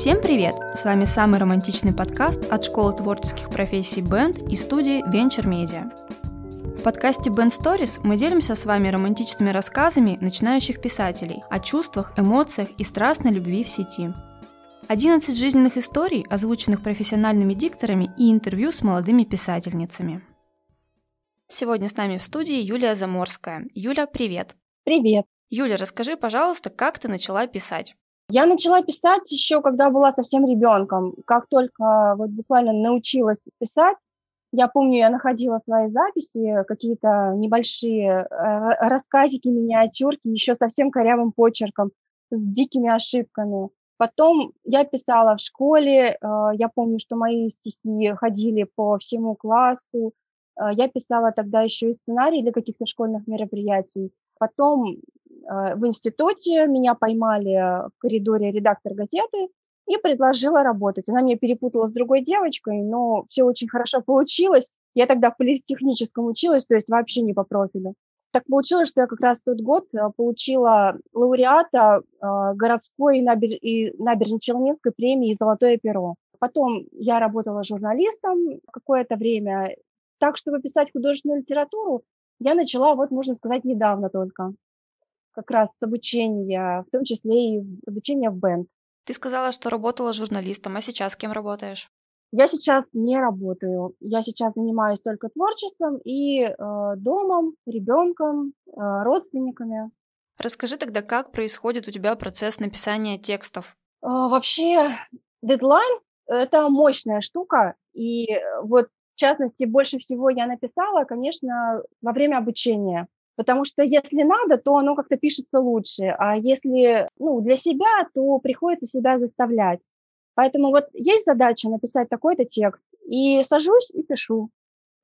Всем привет! С вами самый романтичный подкаст от Школы творческих профессий Band и студии Venture Media. В подкасте Band Stories мы делимся с вами романтичными рассказами начинающих писателей о чувствах, эмоциях и страстной любви в сети. 11 жизненных историй, озвученных профессиональными дикторами и интервью с молодыми писательницами. Сегодня с нами в студии Юлия Заморская. Юля, привет! Привет! Юля, расскажи, пожалуйста, как ты начала писать? Я начала писать еще, когда была совсем ребенком. Как только вот буквально научилась писать, я помню, я находила свои записи, какие-то небольшие э, рассказики, миниатюрки, еще совсем корявым почерком, с дикими ошибками. Потом я писала в школе, э, я помню, что мои стихи ходили по всему классу. Э, я писала тогда еще и сценарий для каких-то школьных мероприятий. Потом в институте, меня поймали в коридоре редактор газеты и предложила работать. Она меня перепутала с другой девочкой, но все очень хорошо получилось. Я тогда в политехническом училась, то есть вообще не по профилю. Так получилось, что я как раз тот год э, получила лауреата э, городской набер... и набережно-челнинской премии «Золотое перо». Потом я работала журналистом какое-то время. Так, чтобы писать художественную литературу, я начала, вот можно сказать, недавно только как раз обучения, в том числе и обучение в бенд. Ты сказала, что работала журналистом, а сейчас кем работаешь? Я сейчас не работаю. Я сейчас занимаюсь только творчеством и э, домом, ребенком, э, родственниками. Расскажи тогда, как происходит у тебя процесс написания текстов? Э, вообще, дедлайн – это мощная штука. И вот, в частности, больше всего я написала, конечно, во время обучения. Потому что если надо, то оно как-то пишется лучше, а если ну, для себя, то приходится себя заставлять. Поэтому вот есть задача написать такой-то текст, и сажусь и пишу.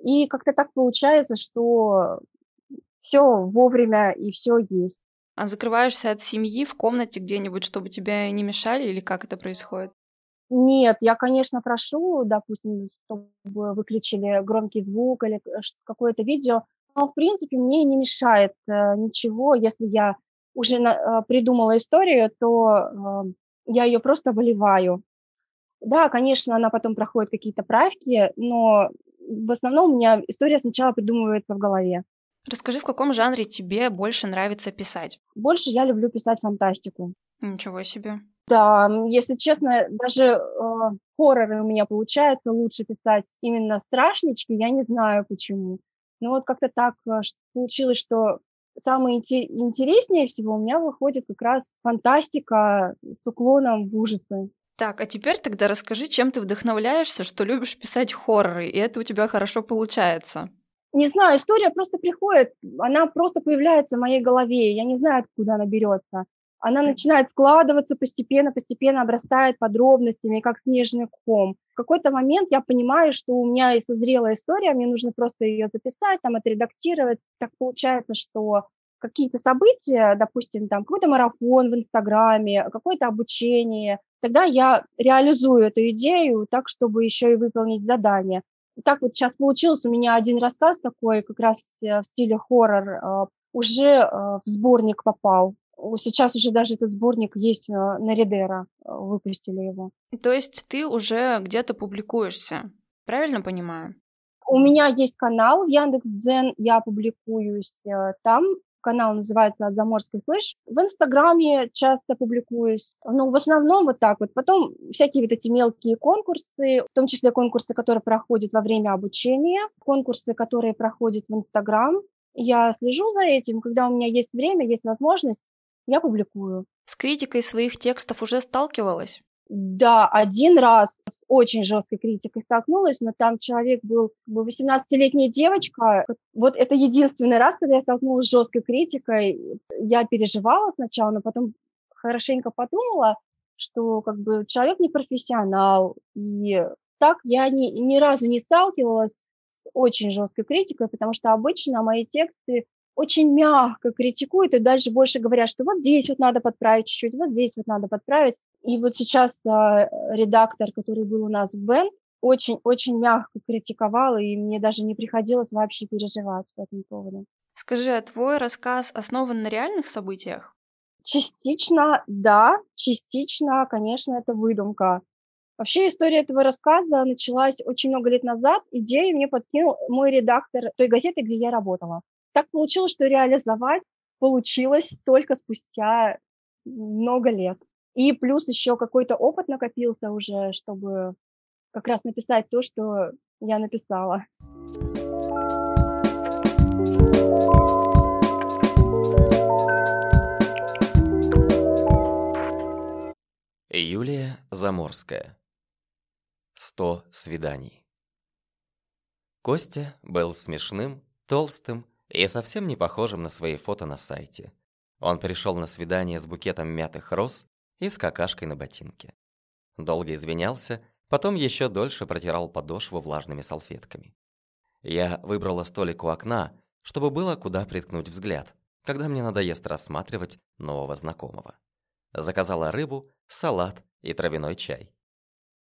И как-то так получается, что все вовремя и все есть. А закрываешься от семьи в комнате где-нибудь, чтобы тебя не мешали, или как это происходит? Нет, я, конечно, прошу, допустим, чтобы выключили громкий звук или какое-то видео, в принципе, мне не мешает э, ничего, если я уже э, придумала историю, то э, я ее просто выливаю. Да, конечно, она потом проходит какие-то правки, но в основном у меня история сначала придумывается в голове. Расскажи, в каком жанре тебе больше нравится писать? Больше я люблю писать фантастику. Ничего себе. Да, если честно, даже э, хорроры у меня получается лучше писать именно страшнички, я не знаю почему. Ну вот как-то так э, получилось, что самое интереснее всего у меня выходит как раз фантастика с уклоном в ужасы. Так, а теперь тогда расскажи, чем ты вдохновляешься, что любишь писать хорроры, и это у тебя хорошо получается. Не знаю, история просто приходит, она просто появляется в моей голове, я не знаю, откуда она берется она начинает складываться постепенно, постепенно обрастает подробностями, как снежный ком. В какой-то момент я понимаю, что у меня и созрела история, мне нужно просто ее записать, там, отредактировать. Так получается, что какие-то события, допустим, там какой-то марафон в Инстаграме, какое-то обучение, тогда я реализую эту идею так, чтобы еще и выполнить задание. Так вот сейчас получилось, у меня один рассказ такой, как раз в стиле хоррор, э, уже э, в сборник попал. Сейчас уже даже этот сборник есть э, на Редера, э, выпустили его. То есть ты уже где-то публикуешься, правильно понимаю? У меня есть канал в Яндекс.Дзен, я публикуюсь э, там. Канал называется «От Заморской слышь». В Инстаграме часто публикуюсь. Ну, в основном вот так вот. Потом всякие вот эти мелкие конкурсы, в том числе конкурсы, которые проходят во время обучения, конкурсы, которые проходят в Инстаграм. Я слежу за этим, когда у меня есть время, есть возможность, я публикую. С критикой своих текстов уже сталкивалась? Да, один раз с очень жесткой критикой столкнулась, но там человек был 18-летняя девочка. Вот это единственный раз, когда я столкнулась с жесткой критикой. Я переживала сначала, но потом хорошенько подумала, что как бы человек не профессионал. И так я ни, ни разу не сталкивалась с очень жесткой критикой, потому что обычно мои тексты очень мягко критикуют и дальше больше говорят, что вот здесь вот надо подправить чуть-чуть, вот здесь вот надо подправить. И вот сейчас э, редактор, который был у нас в Бен, очень-очень мягко критиковал, и мне даже не приходилось вообще переживать по этому поводу. Скажи, а твой рассказ основан на реальных событиях? Частично, да, частично, конечно, это выдумка. Вообще история этого рассказа началась очень много лет назад. Идею мне подкинул мой редактор той газеты, где я работала. Так получилось, что реализовать получилось только спустя много лет. И плюс еще какой-то опыт накопился уже, чтобы как раз написать то, что я написала. Юлия Заморская. Сто свиданий. Костя был смешным, толстым и совсем не похожим на свои фото на сайте. Он пришел на свидание с букетом мятых роз и с какашкой на ботинке. Долго извинялся, потом еще дольше протирал подошву влажными салфетками. Я выбрала столик у окна, чтобы было куда приткнуть взгляд, когда мне надоест рассматривать нового знакомого. Заказала рыбу, салат и травяной чай.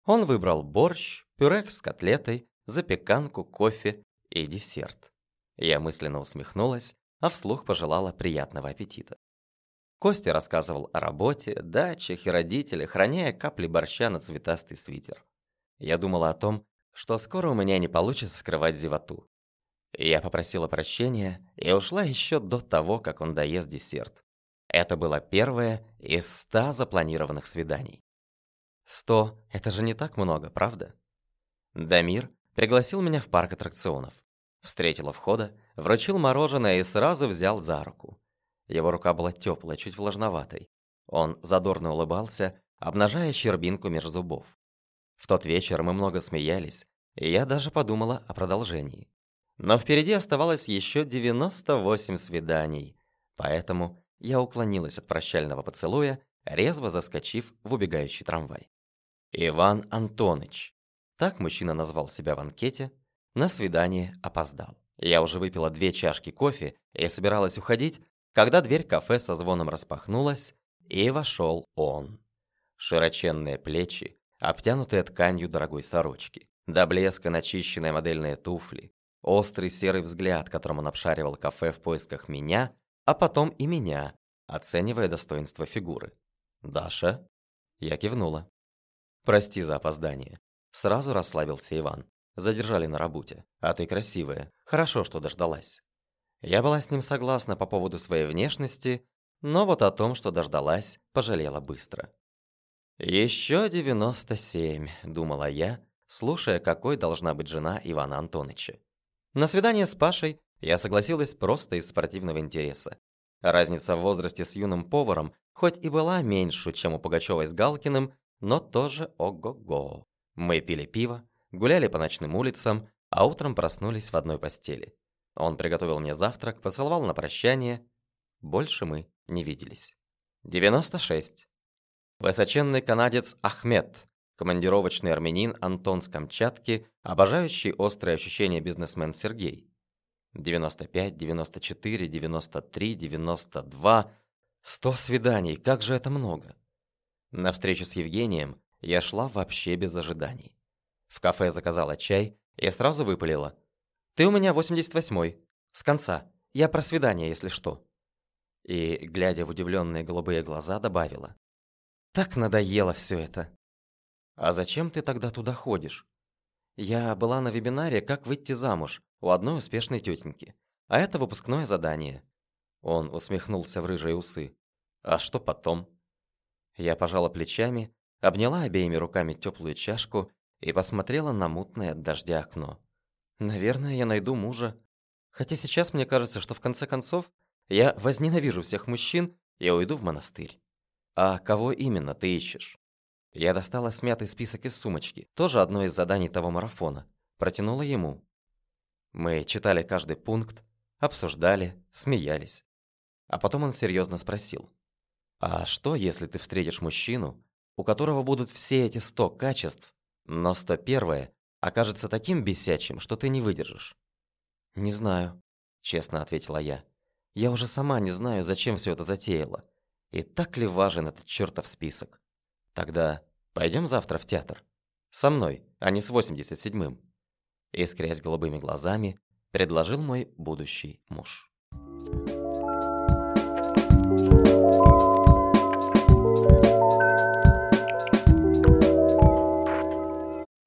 Он выбрал борщ, пюре с котлетой, запеканку, кофе и десерт. Я мысленно усмехнулась, а вслух пожелала приятного аппетита. Костя рассказывал о работе, дачах и родителях, роняя капли борща на цветастый свитер. Я думала о том, что скоро у меня не получится скрывать зевоту. Я попросила прощения и ушла еще до того, как он доест десерт. Это было первое из ста запланированных свиданий. Сто – это же не так много, правда? Дамир пригласил меня в парк аттракционов. Встретил у входа, вручил мороженое и сразу взял за руку. Его рука была теплая, чуть влажноватой. Он задорно улыбался, обнажая щербинку меж зубов. В тот вечер мы много смеялись, и я даже подумала о продолжении. Но впереди оставалось еще 98 свиданий, поэтому я уклонилась от прощального поцелуя, резво заскочив в убегающий трамвай. Иван Антоныч, так мужчина назвал себя в анкете, на свидание опоздал. Я уже выпила две чашки кофе и собиралась уходить, когда дверь кафе со звоном распахнулась, и вошел он. Широченные плечи, обтянутые тканью дорогой сорочки, до блеска начищенные модельные туфли, острый серый взгляд, которым он обшаривал кафе в поисках меня, а потом и меня, оценивая достоинство фигуры. «Даша?» Я кивнула. «Прости за опоздание». Сразу расслабился Иван. Задержали на работе. А ты красивая. Хорошо, что дождалась. Я была с ним согласна по поводу своей внешности, но вот о том, что дождалась, пожалела быстро. «Еще девяносто семь», — думала я, слушая, какой должна быть жена Ивана Антоныча. На свидание с Пашей я согласилась просто из спортивного интереса. Разница в возрасте с юным поваром хоть и была меньше, чем у Пугачёвой с Галкиным, но тоже ого-го. Мы пили пиво, гуляли по ночным улицам, а утром проснулись в одной постели. Он приготовил мне завтрак, поцеловал на прощание. Больше мы не виделись. 96. Высоченный канадец Ахмед, командировочный армянин Антон с Камчатки, обожающий острые ощущения бизнесмен Сергей. 95, 94, 93, 92. 100 свиданий, как же это много. На встречу с Евгением я шла вообще без ожиданий. В кафе заказала чай и сразу выпалила. Ты у меня 88-й. С конца. Я про свидание, если что». И, глядя в удивленные голубые глаза, добавила. «Так надоело все это». «А зачем ты тогда туда ходишь?» «Я была на вебинаре «Как выйти замуж» у одной успешной тетеньки. А это выпускное задание». Он усмехнулся в рыжие усы. «А что потом?» Я пожала плечами, обняла обеими руками теплую чашку и посмотрела на мутное от дождя окно. Наверное, я найду мужа. Хотя сейчас мне кажется, что в конце концов я возненавижу всех мужчин и уйду в монастырь. А кого именно ты ищешь? Я достала смятый список из сумочки, тоже одно из заданий того марафона. Протянула ему. Мы читали каждый пункт, обсуждали, смеялись. А потом он серьезно спросил. «А что, если ты встретишь мужчину, у которого будут все эти сто качеств, но сто первое окажется таким бесячим, что ты не выдержишь. Не знаю, честно ответила я. Я уже сама не знаю, зачем все это затеяла. И так ли важен этот чертов список? Тогда пойдем завтра в театр. Со мной, а не с 87-м. Искрясь голубыми глазами, предложил мой будущий муж.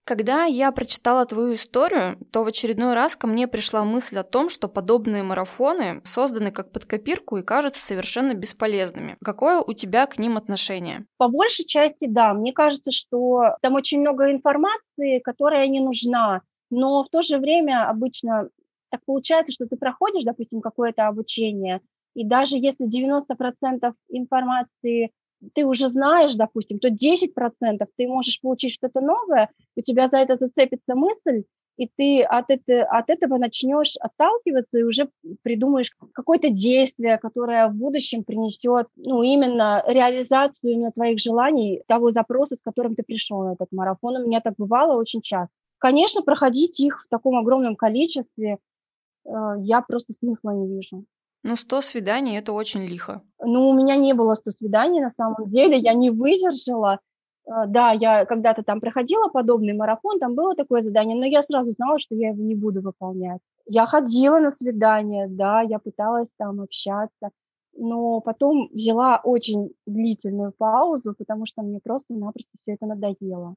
Когда я прочитала твою историю, то в очередной раз ко мне пришла мысль о том, что подобные марафоны созданы как под копирку и кажутся совершенно бесполезными. Какое у тебя к ним отношение? По большей части, да. Мне кажется, что там очень много информации, которая не нужна, но в то же время обычно так получается, что ты проходишь, допустим, какое-то обучение, и даже если 90% информации ты уже знаешь, допустим, то 10% ты можешь получить что-то новое, у тебя за это зацепится мысль, и ты от, это, от этого начнешь отталкиваться и уже придумаешь какое-то действие, которое в будущем принесет ну, именно реализацию именно твоих желаний, того запроса, с которым ты пришел на этот марафон. У меня так бывало очень часто. Конечно, проходить их в таком огромном количестве э, я просто смысла не вижу. Ну, 100 свиданий – это очень лихо. Ну, у меня не было 100 свиданий на самом деле, я не выдержала. А, да, я когда-то там проходила подобный марафон, там было такое задание, но я сразу знала, что я его не буду выполнять. Я ходила на свидания, да, я пыталась там общаться, но потом взяла очень длительную паузу, потому что мне просто-напросто все это надоело.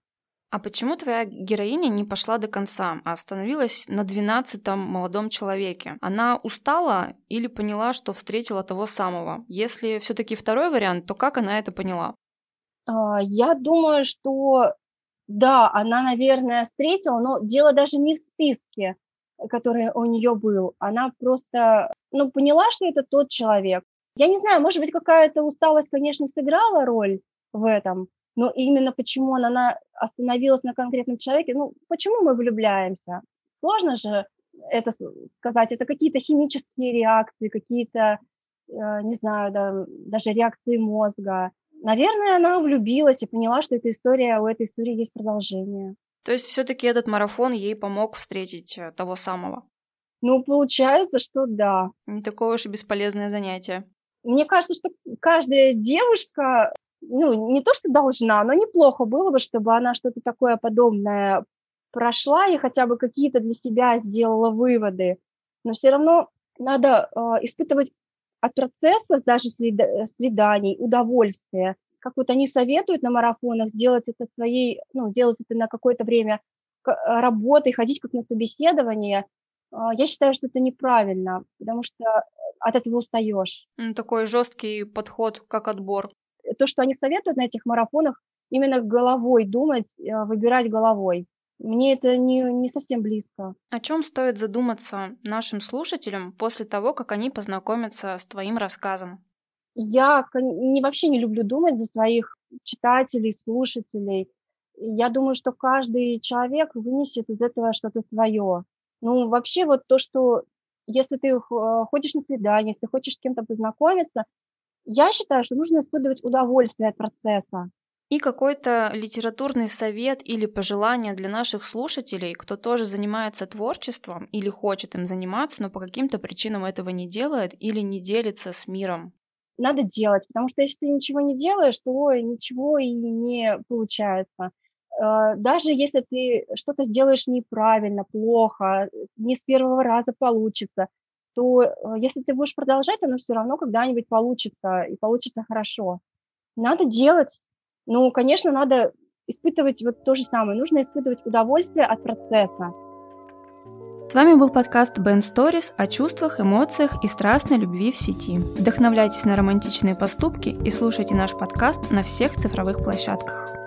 А почему твоя героиня не пошла до конца, а остановилась на двенадцатом молодом человеке? Она устала или поняла, что встретила того самого? Если все-таки второй вариант, то как она это поняла? А, я думаю, что да, она, наверное, встретила, но дело даже не в списке, который у нее был. Она просто ну, поняла, что это тот человек. Я не знаю, может быть, какая-то усталость, конечно, сыграла роль в этом, но именно почему она остановилась на конкретном человеке, ну, почему мы влюбляемся? Сложно же это сказать, это какие-то химические реакции, какие-то, э, не знаю, да, даже реакции мозга. Наверное, она влюбилась и поняла, что эта история, у этой истории есть продолжение. То есть все-таки этот марафон ей помог встретить э, того самого? Ну, получается, что да. Не такое уж и бесполезное занятие. Мне кажется, что каждая девушка ну, не то, что должна, но неплохо было бы, чтобы она что-то такое подобное прошла и хотя бы какие-то для себя сделала выводы. Но все равно надо э, испытывать от процесса даже свиданий удовольствие. Как вот они советуют на марафонах сделать это своей, ну, делать это на какое-то время работы, ходить как на собеседование. Э, я считаю, что это неправильно, потому что от этого устаешь. Такой жесткий подход, как отбор то, что они советуют на этих марафонах, именно головой думать, э, выбирать головой. Мне это не, не совсем близко. О чем стоит задуматься нашим слушателям после того, как они познакомятся с твоим рассказом? Я не, вообще не люблю думать за своих читателей, слушателей. Я думаю, что каждый человек вынесет из этого что-то свое. Ну, вообще вот то, что если ты э, ходишь на свидание, если ты хочешь с кем-то познакомиться, я считаю, что нужно испытывать удовольствие от процесса. И какой-то литературный совет или пожелание для наших слушателей, кто тоже занимается творчеством или хочет им заниматься, но по каким-то причинам этого не делает или не делится с миром. Надо делать, потому что если ты ничего не делаешь, то ничего и не получается. Э, даже если ты что-то сделаешь неправильно, плохо, не с первого раза получится, то э, если ты будешь продолжать, оно все равно когда-нибудь получится, и получится хорошо. Надо делать. Ну, конечно, надо испытывать вот то же самое. Нужно испытывать удовольствие от процесса. С вами был подкаст Ben Stories о чувствах, эмоциях и страстной любви в сети. Вдохновляйтесь на романтичные поступки и слушайте наш подкаст на всех цифровых площадках.